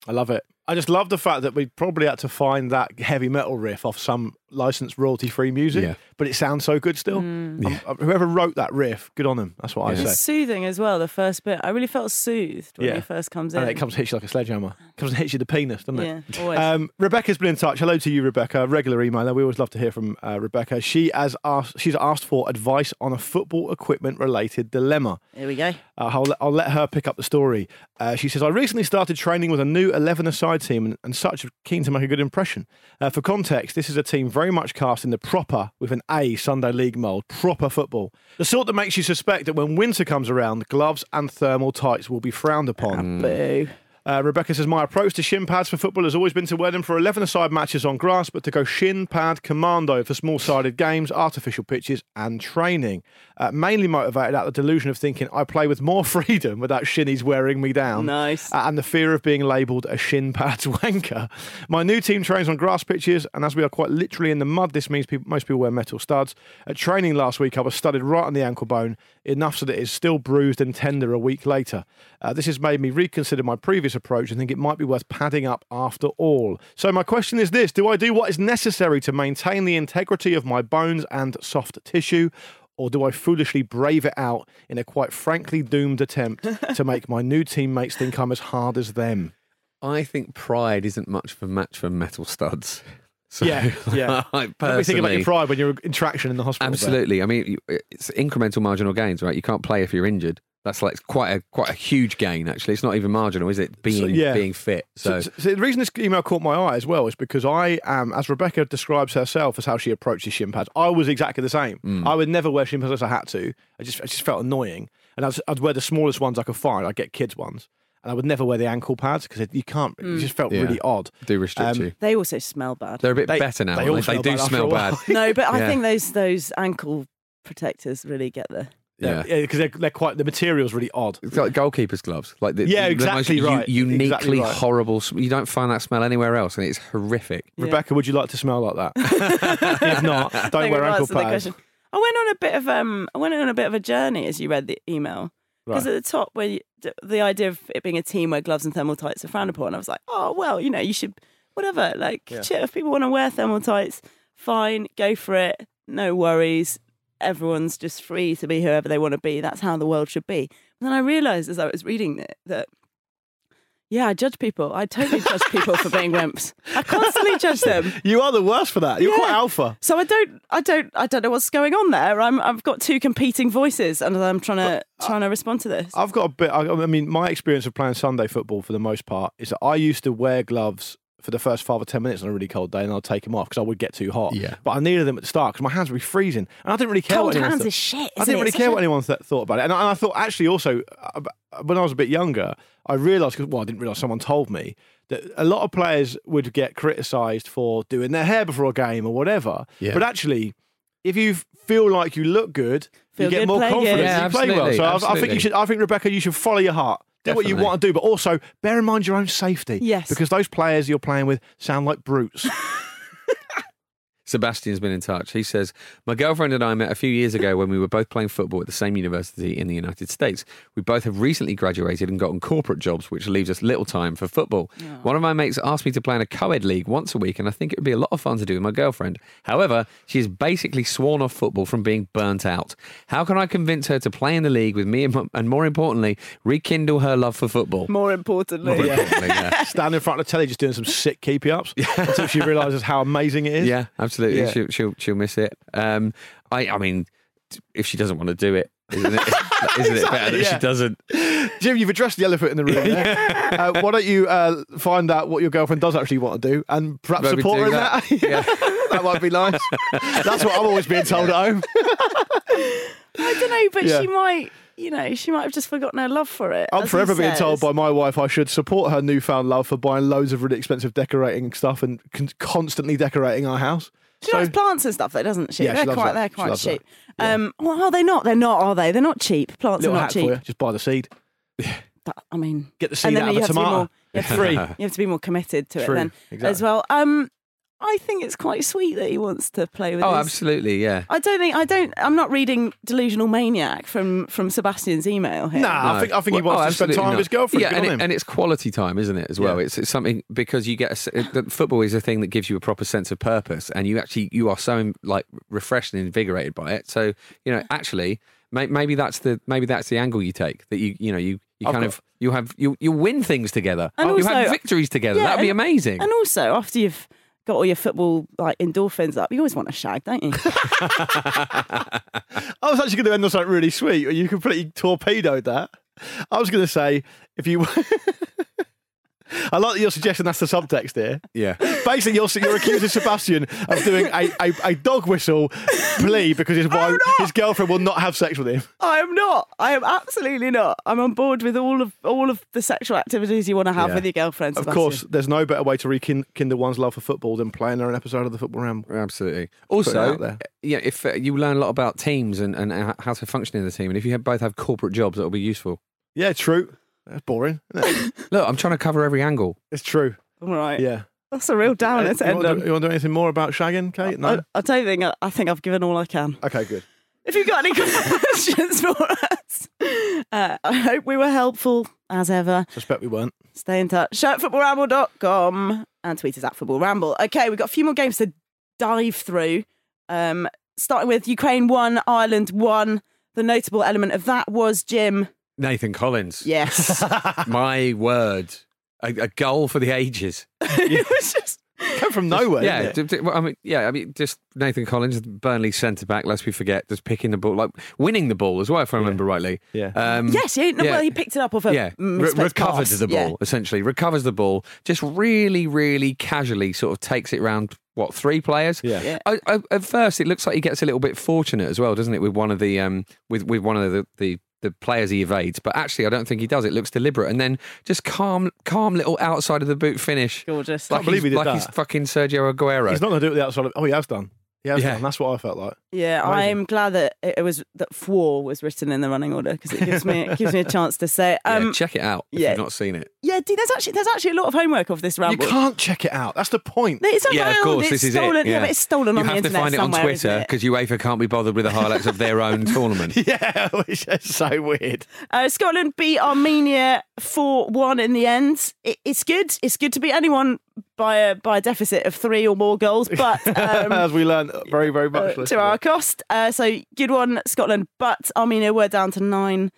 I love it. I just love the fact that we probably had to find that heavy metal riff off some licensed royalty free music, Yeah. but it sounds so good still. Mm. Um, uh, whoever wrote that riff, good on them. That's what I Yeah. say. It's soothing as well, the first bit. I really felt soothed when Yeah. he first comes in. And it comes and hits you like a sledgehammer. Comes and hits you the penis, doesn't it? Yeah, always. Um, Rebecca's been in touch. Hello to you, Rebecca. Regular emailer. We always love to hear from uh, Rebecca. She has asked. She's asked for advice on a football equipment related dilemma. Here we go. Uh, I'll, let- I'll let her pick up the story. Uh, she says, I recently started training with a new 11 a side team and, and such keen to make a good impression. Uh, for context, this is a team very much cast in the proper, with an A, Sunday League mould, proper football. The sort that makes you suspect that when winter comes around, gloves and thermal tights will be frowned upon. Ah, boo. Uh, Rebecca says, My approach to shin pads for football has always been to wear them for 11 aside matches on grass, but to go shin pad commando for small sided games, artificial pitches, and training. Uh, mainly motivated out the delusion of thinking I play with more [LAUGHS] freedom without shinnies wearing me down. Nice. Uh, and the fear of being labelled a shin pads [LAUGHS] wanker. My new team trains on grass pitches, and as we are quite literally in the mud, this means people, most people wear metal studs. At training last week, I was studded right on the ankle bone, enough so that it is still bruised and tender a week later. Uh, this has made me reconsider my previous approach and think it might be worth padding up after all. So, my question is this Do I do what is necessary to maintain the integrity of my bones and soft tissue? Or do I foolishly brave it out in a quite frankly doomed attempt [LAUGHS] to make my new teammates think I'm as hard as them? I think pride isn't much of a match for metal studs. So, Yeah, yeah. [LAUGHS] like, be thinking about your pride when you're in traction in the hospital. Absolutely. I mean, it's incremental marginal gains, right? You can't play if you're injured. That's like quite a quite a huge gain. Actually, it's not even marginal, is it? Being yeah. being fit. So, So, so the reason this email caught my eye as well is because I am, as Rebecca describes herself as how she approaches shin pads, I was exactly the same. Mm. I would never wear shin pads unless I had to. I just, I just felt annoying, and I'd, I'd wear the smallest ones I could find. I'd get kids ones, and I would never wear the ankle pads because you can't. It just felt Yeah. really odd. do restrict Um, you. They also smell bad. They're a bit they- better now. they aren't They, do bad smell bad. no, but I Yeah. think those those ankle protectors really get the. Yeah. Yeah, because they're, they're quite the material's really odd. It's like goalkeepers' gloves. Like the, Yeah, the most exactly u- right. uniquely Exactly right. horrible. sm- You don't find that smell anywhere else, and it's horrific. Yeah. Rebecca, would you like to smell like that? [LAUGHS] [LAUGHS] if not, don't Thank wear ankle pads. I went on a bit of um, I went on a bit of a journey as you read the email because Right. at the top where you, the- idea of it being a team where gloves and thermal tights are frowned upon, I was like, oh well, you know, you should whatever. Like, Yeah. shit, if people want to wear thermal tights, fine, go for it, no worries. Everyone's just free to be whoever they want to be. That's how the world should be. And then I realised as I was reading it that. Yeah, I judge people. I totally judge people for being wimps. I constantly judge [LAUGHS] them. You are the worst for that. You're Yeah. quite alpha. So I don't, I don't, I don't know what's going on there. I'm, I've got two competing voices, and I'm trying to uh, trying to respond to this. I've got a bit. I, I mean, my experience of playing Sunday football for the most part is that I used to wear gloves for the first five or ten minutes on a really cold day, and I'd take them off because I would get too hot. Yeah. But I needed them at the start because my hands would be freezing, and I didn't really care. Cold what anyone hands thought. is shit. I isn't didn't it? really It's care what anyone th- thought about it, and I, and I thought actually also uh, when I was a bit younger, I realised. 'cause- Well, I didn't realise someone told me that a lot of players would get criticised for doing their hair before a game or whatever. Yeah. But actually, if you feel like you look good, Feel you get good, more confidence. Yeah, you play well. So I, I think you should. I think Rebecca, you should follow your heart. Do what you want to do, but also bear in mind your own safety. Yes. Because those players you're playing with sound like brutes. [LAUGHS] Sebastian's been in touch. He says, My girlfriend and I met a few years ago when we were both playing football at the same university in the United States. We both have recently graduated and gotten corporate jobs, which leaves us little time for football. One of my mates asked me to play in a co ed league once a week, and I think it would be a lot of fun to do with my girlfriend. However, she has basically sworn off football from being burnt out. How can I convince her to play in the league with me and, and more importantly, rekindle her love for football? More importantly, More importantly, yeah. [LAUGHS] Stand in front of the telly just doing some sick keepy ups [LAUGHS] until she realises how amazing it is. Yeah, absolutely. Yeah. She'll, she'll she'll miss it. Um, I I mean, if she doesn't want to do it, isn't it? [LAUGHS] isn't it better that yeah. she doesn't? Jim, you've addressed the elephant in the room. There. [LAUGHS] uh, why don't you uh, find out what your girlfriend does actually want to do and perhaps Maybe support her in that? that. [LAUGHS] Yeah. that might be nice. That's what I'm always being told at home. I don't know, but Yeah. she might, you know, she might have just forgotten her love for it. I'm forever being told by my wife I should support her newfound love for buying loads of really expensive decorating stuff and con- constantly decorating our house. She likes plants and stuff, though, doesn't she? Yeah, they're loves quite, that. they're She quite cheap. Um, well, are they not? They're not, are they? They're not cheap. Plants Little are not cheap. Just buy the seed. [LAUGHS] But, I mean, Get the seed and then out of you a have to be more, you have to, Free. You have to be more committed to True, it then exactly. as well. Um, I think it's quite sweet that he wants to play with. Oh, his- absolutely, yeah. I don't think I don't. I'm not reading delusional maniac from from Sebastian's email here. Nah, I think I think he wants oh, to spend absolutely time with his girlfriend. Yeah, and, it- and it's quality time, isn't it? As well, Yeah. it's, it's something because you get a, s- it- football is a thing that gives you a proper sense of purpose, and you actually you are so like refreshed and invigorated by it. So you know, actually, may, maybe that's the maybe that's the angle you take that you you know you you I've kind got- of you have you you win things together. And you have victories together. Yeah, That'd be amazing. And also, after you've got all your football like endorphins up, you always want a shag, don't you? [LAUGHS] I was actually going to end on something really sweet. You completely torpedoed that. I was going to say if you. [LAUGHS] I like that you're suggesting that's the subtext here. yeah. Basically, you're, you're accusing Sebastian of doing a, a, a dog whistle plea because his wife, his girlfriend will not have sex with him. I am not. I am absolutely not. I'm on board with all of all of the sexual activities you want to have Yeah. with your girlfriend. Of Sebastian. course, there's no better way to rekindle one's love for football than playing her an episode of the Football Ramble. Absolutely. Also, out there. yeah, if uh, you learn a lot about teams and, and uh, how to function in the team, and if you have, both have corporate jobs, that'll be useful. Yeah, true. That's boring. Isn't it? [LAUGHS] Look, I'm trying to cover every angle. it's true. All right. Yeah. That's a real downer Uh, to you, end want to, on. do- you want to do anything more about shagging, Kate? No. I, I don't think. I, I think I've given all I can. okay, good. If you've got any [LAUGHS] questions for us, uh, I hope we were helpful as ever. I suspect we weren't. Stay in touch. Show at footballramble.com and tweet us at footballramble. Okay, we've got a few more games to dive through. Um, starting with Ukraine 1, Ireland 1. The notable element of that was Jim. Nathan Collins. Yes. [LAUGHS] [LAUGHS] My word. A, a goal for the ages. [LAUGHS] it was just. come from nowhere. yeah, d- d- well, I mean, yeah, I mean, just Nathan Collins, Burnley centre back. Lest we forget, just picking the ball, like winning the ball as well, if I remember rightly. Yeah. Um, Yes, yeah, no, yeah. well, he picked it up off a yeah, re- recovered pass. the ball Yeah. essentially. Recovers the ball, just really, really casually, sort of takes it round. What three players? Yeah. Yeah. I, I, at first, it looks like he gets a little bit fortunate as well, doesn't it? With one of the um, with with one of the, the the players he evades, but actually, I don't think he does. It looks deliberate, and then just calm, calm little outside of the boot finish. Gorgeous. Like Can't believe he's, he did like he's fucking Sergio Aguero. He's not going to do it the outside of. Oh, he has done. He has Yeah. done. That's what I felt like. Yeah, Amazing. I'm glad that it was that four was written in the running order because it gives me it gives me a chance to say. [LAUGHS] Yeah, Um, check it out if yeah. you've not seen it. Yeah, dude, there's actually there's actually a lot of homework of this ramble. You can't check it out. That's the point. It's around. Yeah, of course, it's this is stolen. it. Yeah. but it's stolen you on the have to internet find it on Twitter because UEFA can't be bothered with the highlights of their own [LAUGHS] tournament. yeah, [LAUGHS] which is so weird. Uh, Scotland beat Armenia four one in the end. It, it's good. It's good to beat anyone by a by a deficit of three or more goals, but [LAUGHS] um, As we learned very, very uh, much. to our cost. Uh, so good one, Scotland. But Armenia were down to nine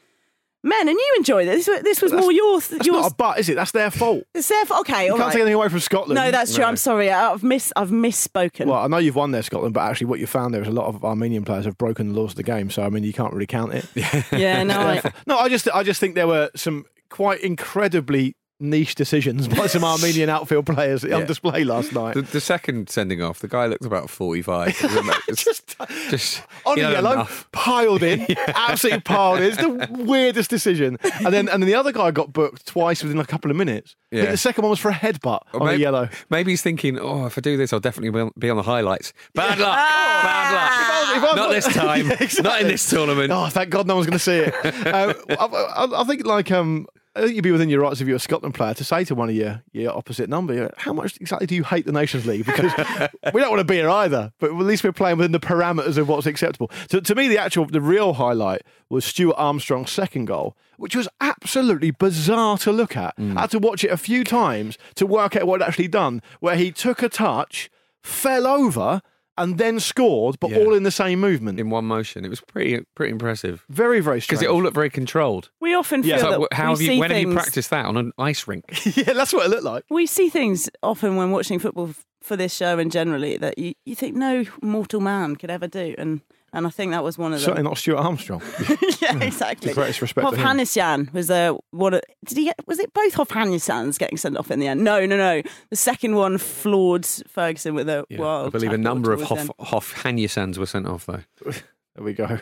men, and you enjoy. This, was- this was more your That's your. not a but, is it? That's their fault. It's their fault. Okay, You all can't right. take anything away from Scotland. No, that's true. I'm sorry. I've miss. I've misspoken. Well, I know you've won there, Scotland, but actually, what you found there is a lot of Armenian players have broken the laws of the game. So, I mean, you can't really count it. yeah, no. [LAUGHS] I, no, I just, I just think there were some quite incredibly niche decisions by some Armenian [LAUGHS] outfield players on display last night. The, the second sending off, the guy looked about 45. It was ama- it's [LAUGHS] just, just on a had yellow, enough. piled in, [LAUGHS] absolutely piled in. It's the weirdest decision. And then, and then the other guy got booked twice within a couple of minutes. Yeah. the second one was for a headbutt Or on a maybe, yellow. Maybe he's thinking, oh, if I do this, I'll definitely be on, the highlights. Bad luck. Ah! Bad luck. If I was- Not this time. Yeah, exactly. Not in this tournament. Oh, thank God no one's going to see it. uh, I, I, I think like um, I think you'd be within your rights if you're a Scotland player to say to one of your your opposite number, how much exactly do you hate the Nations League? Because [LAUGHS] we don't want to be here either, but at least we're playing within the parameters of what's acceptable. So to me, the actual the real highlight was Stuart Armstrong's second goal, which was absolutely bizarre to look at. Mm. I had to watch it a few times to work out what he'd actually done, where he took a touch, fell over. And then scored, but Yeah. all in the same movement. In one motion. It was pretty pretty impressive. Very, very strange. Because it all looked very controlled. we often Yeah. feel It's like, that how we have you, see when have you practiced that on an ice rink? [LAUGHS] yeah, that's what it looked like. We see things often when watching football f- for this show and generally that you, you think no mortal man could ever do, and And I think that was one of Certainly them. not Stuart Armstrong. [LAUGHS] yeah, exactly. The greatest respect. Hovhannisyan was the one. Did he get? Was it both Hovhannisyans getting sent off in the end? No, no, no. The second one floored Ferguson with a Yeah, wild. I believe a number of Hoff, Hoff were sent off though. [LAUGHS] There we go.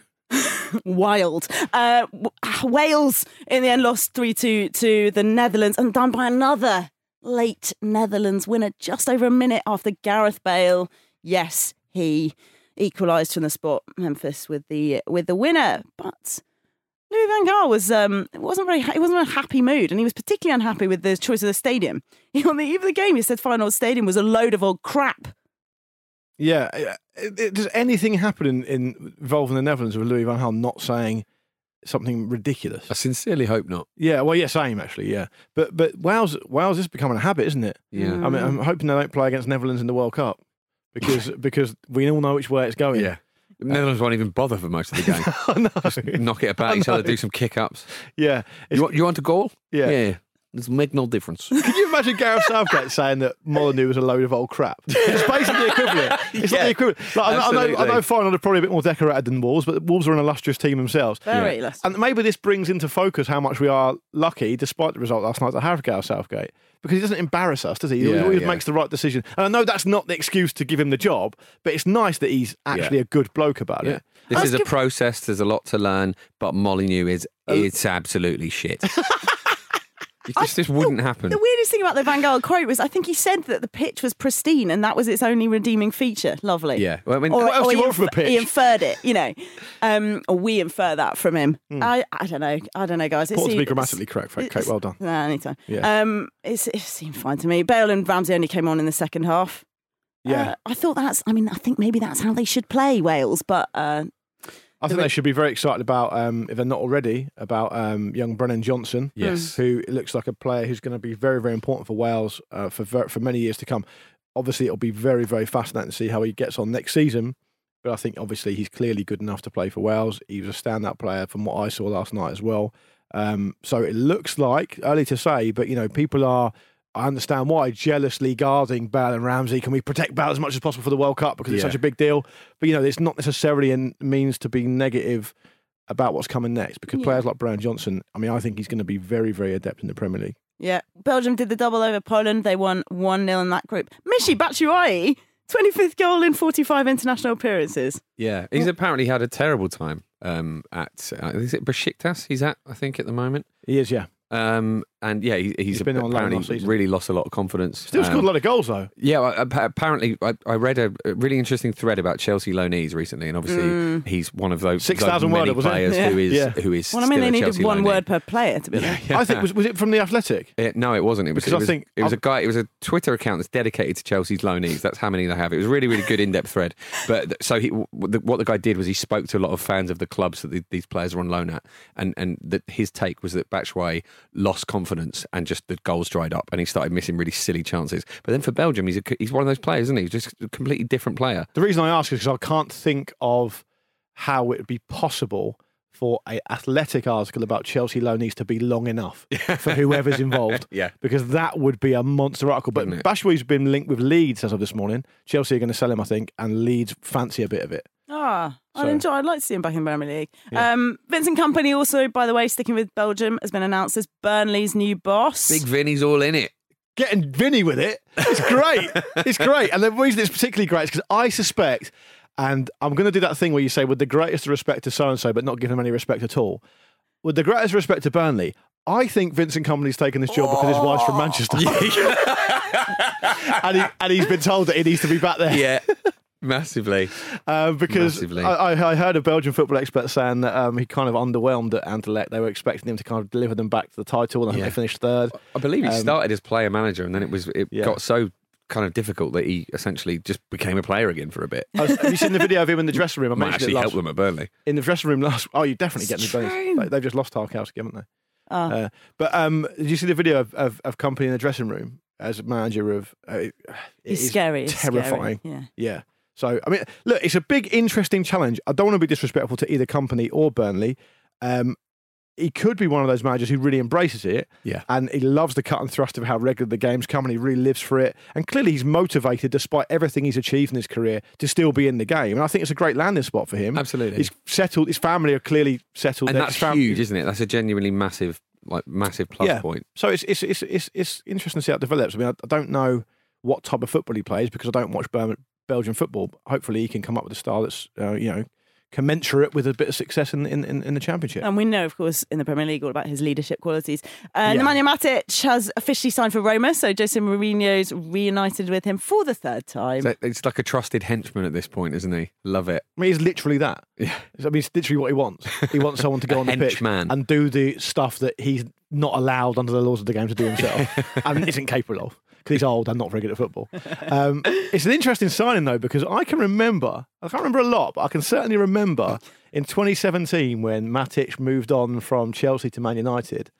wild. Uh, Wales in the end lost 3 2 to the Netherlands and done by another late Netherlands winner just over a minute after Gareth Bale. Yes, he equalised from the spot. Memphis with the with the winner, but. Louis Van Gaal was um wasn't very ha- he wasn't in a happy mood and he was particularly unhappy with the choice of the stadium. He, [LAUGHS] on the eve of the game, he said final stadium was a load of old crap. Yeah. uh, it- it- Does anything happen in, in involving the Netherlands with Louis Van Gaal not saying something ridiculous? I sincerely hope not. Yeah, well, yeah, same actually, yeah. But but Wales Wales is becoming a habit, isn't it? Yeah. I mean, I'm hoping they don't play against Netherlands in the World Cup because [LAUGHS] because we all know which way it's going. Yeah. The Netherlands won't even bother for most of the [LAUGHS] game. Know. Just knock it about [LAUGHS] each other, do some kick ups. Yeah. You want, you want a goal? Yeah. Yeah. It's make no difference. [LAUGHS] Can you imagine Gareth Southgate saying that Molineux was a load of old crap? [LAUGHS] It's basically the equivalent. It's like Yeah, the equivalent. Like, I, know- I know, I absolutely. know Feyenoord are probably a bit more decorated than Wolves, but Wolves are an illustrious team themselves. Very illustrious. And maybe this brings into focus how much we are lucky, despite the result last night, to have Gareth Southgate. Because he doesn't embarrass us, does he? He Yeah, always yeah. makes the right decision. And I know that's not the excuse to give him the job, but it's nice that he's actually a good bloke about Yeah. it. This Let's is a give- process. There's a lot to learn, but Molineux is oh. it's absolutely shit. [LAUGHS] It just, this wouldn't happen. The weirdest thing about the Van Gaal quote was I think he said that the pitch was pristine and that was its only redeeming feature. Lovely. Yeah. Well, I mean, Or, What else do you he, want from a pitch? he inferred it, you know, um, or we infer that from him. Hmm. I, I don't know. I don't know, guys. It Important to be grammatically correct, Kate. Well done. No, anytime. Yeah. Um, it's, it seemed fine to me. Bale and Ramsey only came on in the second half. Yeah. Uh, I thought that's. I mean, I think maybe that's how they should play Wales, but uh, I think they should be very excited about, um, if they're not already, about um, young Brennan Johnson. Yes. Who looks like a player who's going to be very, very important for Wales uh, for ver- for many years to come. Obviously, it'll be very, very fascinating to see how he gets on next season. But I think obviously he's clearly good enough to play for Wales. He was a standout player from what I saw last night as well. Um, so it looks like early to say, but you know, people are. I understand why jealously guarding Bale and Ramsey. Can we protect Bale as much as possible for the World Cup because it's Yeah. such a big deal? But you know, it's not necessarily a means to be negative about what's coming next because Yeah. players like Brian Johnson. I mean, I think he's going to be very, very adept in the Premier League. yeah, Belgium did the double over Poland. They won one 0 in that group. Michy Batshuayi, twenty fifth goal in forty five international appearances. yeah. He's apparently had a terrible time um, at, uh, is it Besiktas he's at, I think, at the moment. He is, yeah. Um, and yeah, he, he's, He's been on apparently last really lost a lot of confidence. Still Um, scored a lot of goals though. Yeah, apparently, I, I read a, a really interesting thread about Chelsea loanees recently, and obviously he's one of those six thousand those thousand many worder, was it? players Yeah. who is Yeah. who is. Well, I mean, they needed Chelsea one loanee. word per player to be honest. I think was was it from the Athletic? It, no, it wasn't. It was. Because it I think- it was a I've- guy. It was a Twitter account that's dedicated to Chelsea's loanees. That's how many they have. It was a really, really good in-depth thread. But so he, what the guy did was he spoke to a lot of fans of the clubs that the, these players are on loan at, and and that his take was that Batshuayi lost confidence and just the goals dried up, and he started missing really silly chances. But then for Belgium, he's a, he's one of those players, isn't he? He's just a completely different player. The reason I ask is because I can't think of how it would be possible for a athletic article about Chelsea loanees to be long enough [LAUGHS] for whoever's involved. [LAUGHS] Yeah. Because that would be a monster article. But? Batshuayi's been linked with Leeds as of this morning. Chelsea are going to sell him, I think, and Leeds fancy a bit of it. Ah, I'd So- enjoy. I'd like to see him back in Premier League. Yeah. Um, Vincent Kompany also, by the way, sticking with Belgium, has been announced as Burnley's new boss. Big Vinny's all in it. Getting Vinny with it, it's great. [LAUGHS] it's great. And the reason it's particularly great is because I suspect, and I'm going to do that thing where you say, with the greatest respect to so and so, but not give him any respect at all. With the greatest respect to Burnley, I think Vincent Kompany's taken this job because his wife's from Manchester. [LAUGHS] and, he, and he's been told that he needs to be back there. Yeah, massively. Uh, because Massively. I, I I heard a Belgian football expert saying that um, he kind of underwhelmed at Anderlecht. They were expecting him to kind of deliver them back to the title, and I Yeah. they finished third. I believe he Um, started as player manager, and then it was it Yeah. got so kind of difficult that he essentially just became a player again for a bit. I was- have you seen the video of him in the dressing room? I [LAUGHS] Might actually it help them at Burnley. in the dressing room last. Oh, you definitely get the true. both. They- They've just lost Tarkowski, haven't they? Ah. Uh, but um, did you see the video of, of, of Kompany in the dressing room as manager of? Uh, it He's is scary. It's scary. terrifying. Yeah. Yeah. So I mean, look, it's a big, interesting challenge. I don't want to be disrespectful to either Kompany or Burnley. Um, he could be one of those managers who really embraces it. Yeah. And he loves the cut and thrust of how regular the games come and he really lives for it. And clearly he's motivated, despite everything he's achieved in his career, to still be in the game. And I think it's a great landing spot for him. Absolutely. He's settled, his family are clearly settled. and that's family- huge, isn't it? That's a genuinely massive, like massive plus point. So it's, it's, it's, it's, it's interesting to see how it develops. I mean, I, I don't know what type of football he plays because I don't watch Bel- Belgian football. Hopefully he can come up with a style that's, uh, you know, commensurate with a bit of success in, in, in, in the championship. And we know, of course, in the Premier League all about his leadership qualities. Uh, Yeah. Nemanja Matic has officially signed for Roma, so Jose Mourinho's reunited with him for the third time. So it's like a trusted henchman at this point, isn't he? Love it. I mean, he's literally that. Yeah. I mean, it's literally what he wants. He wants someone to go [LAUGHS] on the pitch man. and do the stuff that he's not allowed under the laws of the game to do himself [LAUGHS] and isn't capable of because he's old and not very good at football. Um, [LAUGHS] it's an interesting signing, though, because I can remember, I can't remember a lot, but I can certainly remember in 2017 when Matic moved on from Chelsea to Man United.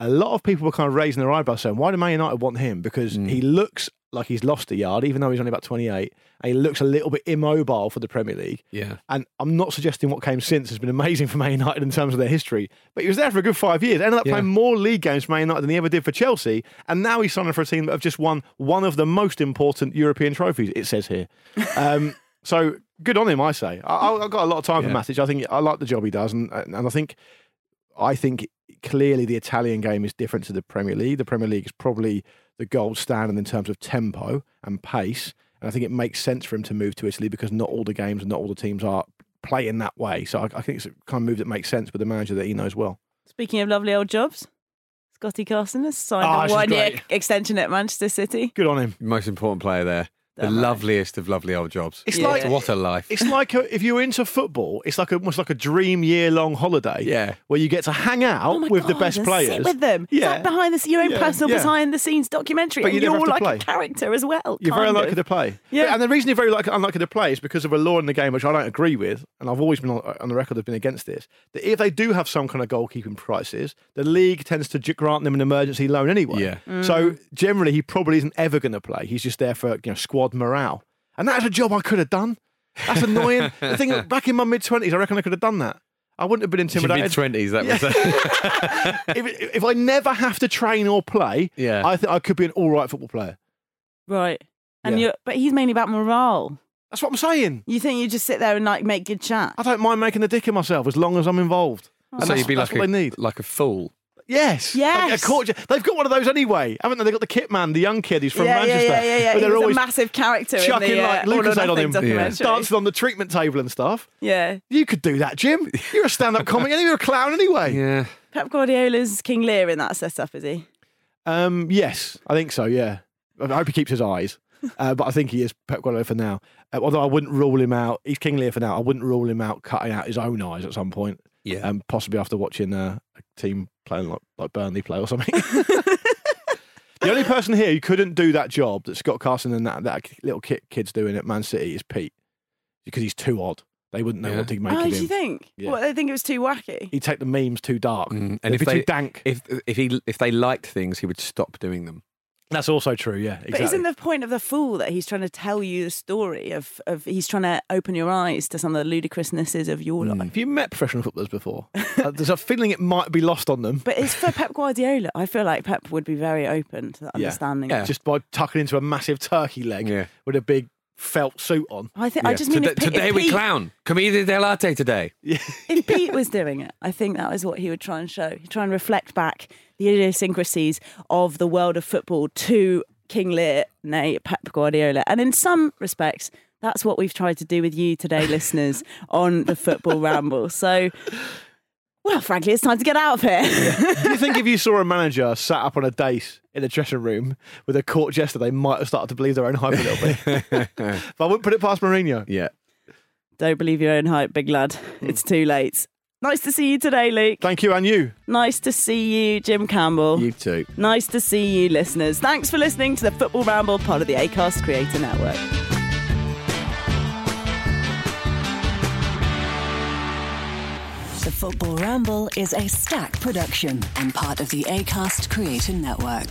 A lot of people were kind of raising their eyebrows saying, why do Man United want him? Because Mm. he looks like he's lost a yard, even though he's only about 28, and he looks a little bit immobile for the Premier League. Yeah. And I'm not suggesting what came since has been amazing for Man United in terms of their history, but he was there for a good five years. Ended up Yeah. playing more league games for Man United than he ever did for Chelsea. And now he's signing for a team that have just won one of the most important European trophies, it says here. [LAUGHS] Um, so good on him, I say. I, I've got a lot of time Yeah. for Matic. I think I like the job he does. And, and I think, I think clearly the Italian game is different to the Premier League. The Premier League is probably the gold standard in terms of tempo and pace. And I think it makes sense for him to move to Italy because not all the games and not all the teams are playing that way. So I, I think it's a kind of move that makes sense with a manager that he knows well. Speaking of lovely old jobs, Scotty Carson has signed Ah, a one year extension at Manchester City. Good on him. Most important player there. The Damn right. loveliest of lovely old jobs. It's Yeah. like What a life. It's like a, if you're into football, it's like a, almost like a dream year long holiday. Yeah. where you get to hang out Oh my with the God, best and players. Sit with them. It's Yeah. like behind the your own Yeah, personal yeah. behind the scenes documentary. But and you never you're have to like play. a character as well. You're very kind unlikely of. to play. Yeah. And the reason you're very like, unlikely to play is because of a law in the game, which I don't agree with, and I've always been on, on the record of being against this, that if they do have some kind of goalkeeping prices, the league tends to j- grant them an emergency loan anyway. Yeah. Mm. So generally, he probably isn't ever going to play. He's just there for you know squad morale. And that's a job I could have done. That's annoying. [LAUGHS] the thing, back in my mid 20s, I reckon I could have done that. I wouldn't have been intimidated. Mid twenties. That was. [LAUGHS] if, if I never have to train or play, Yeah. I think I could be an all right football player. Right. And Yeah. you're, but he's mainly about morale. That's what I'm saying. You think you just sit there and like make good chat? I don't mind making a dick of myself as long as I'm involved. And so that's, you'd be like what a, they need. like a fool. Yes. Yes. Like a court, they've got one of those anyway, haven't they? They've got the kit man, the young kid who's from yeah, Manchester. yeah, yeah, yeah, yeah. where They're was always a massive character chucking in the uh, like All or Lucozade on Nothing him, documentary. dancing on the treatment table and stuff. Yeah. You could do that, Jim. You're a stand-up [LAUGHS] comic, and you're a clown anyway. Yeah. Pep Guardiola's King Lear in that setup, is he? Um, yes, I think so. Yeah, I hope he keeps his eyes, [LAUGHS] uh, but I think he is Pep Guardiola for now. Uh, although I wouldn't rule him out. He's King Lear for now. I wouldn't rule him out cutting out his own eyes at some point. Yeah. um, possibly after watching uh, a team playing like, like Burnley play or something. [LAUGHS] the only person here who couldn't do that job that Scott Carson and that, that little kid, kid's doing at Man City is Pete because he's too odd. They wouldn't know Yeah. what to make oh, of do him. you think? Yeah. What, they think it was too wacky? He'd take the memes too dark. Mm, and if if too they dank. if if he if they liked things, he would stop doing them. That's also true, yeah. Exactly. But isn't the point of the fool that he's trying to tell you the story of, of he's trying to open your eyes to some of the ludicrousnesses of your life? Have you met professional footballers before? [LAUGHS] uh, there's a feeling it might be lost on them. But it's for Pep Guardiola. I feel like Pep would be very open to that Yeah. understanding. Yeah. Just by tucking into a massive turkey leg Yeah. with a big felt suit on. I think I just mean today, if, Pete, today if, we Pete, clown. Commedia dell'arte today. if Pete was doing it, I think that was what he would try and show. He'd try and reflect back the idiosyncrasies of the world of football to King Lear, nay Pep Guardiola. And in some respects, that's what we've tried to do with you today, [LAUGHS] listeners, on the Football Ramble. So, well, frankly, it's time to get out of here. Do you think if you saw a manager sat up on a dais in a dressing room with a court jester, they might have started to believe their own hype a little bit? [LAUGHS] but I wouldn't put it past Mourinho. Yeah. Don't believe your own hype, big lad. Hmm. It's too late. Nice to see you today, Luke. Thank you, and you. Nice to see you, Jim Campbell. You too. Nice to see you, listeners. Thanks for listening to the Football Ramble, part of the ACAST Creator Network. Football Ramble is a Stak production and part of the ACAST Creator Network.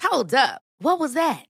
Hold up. What was that?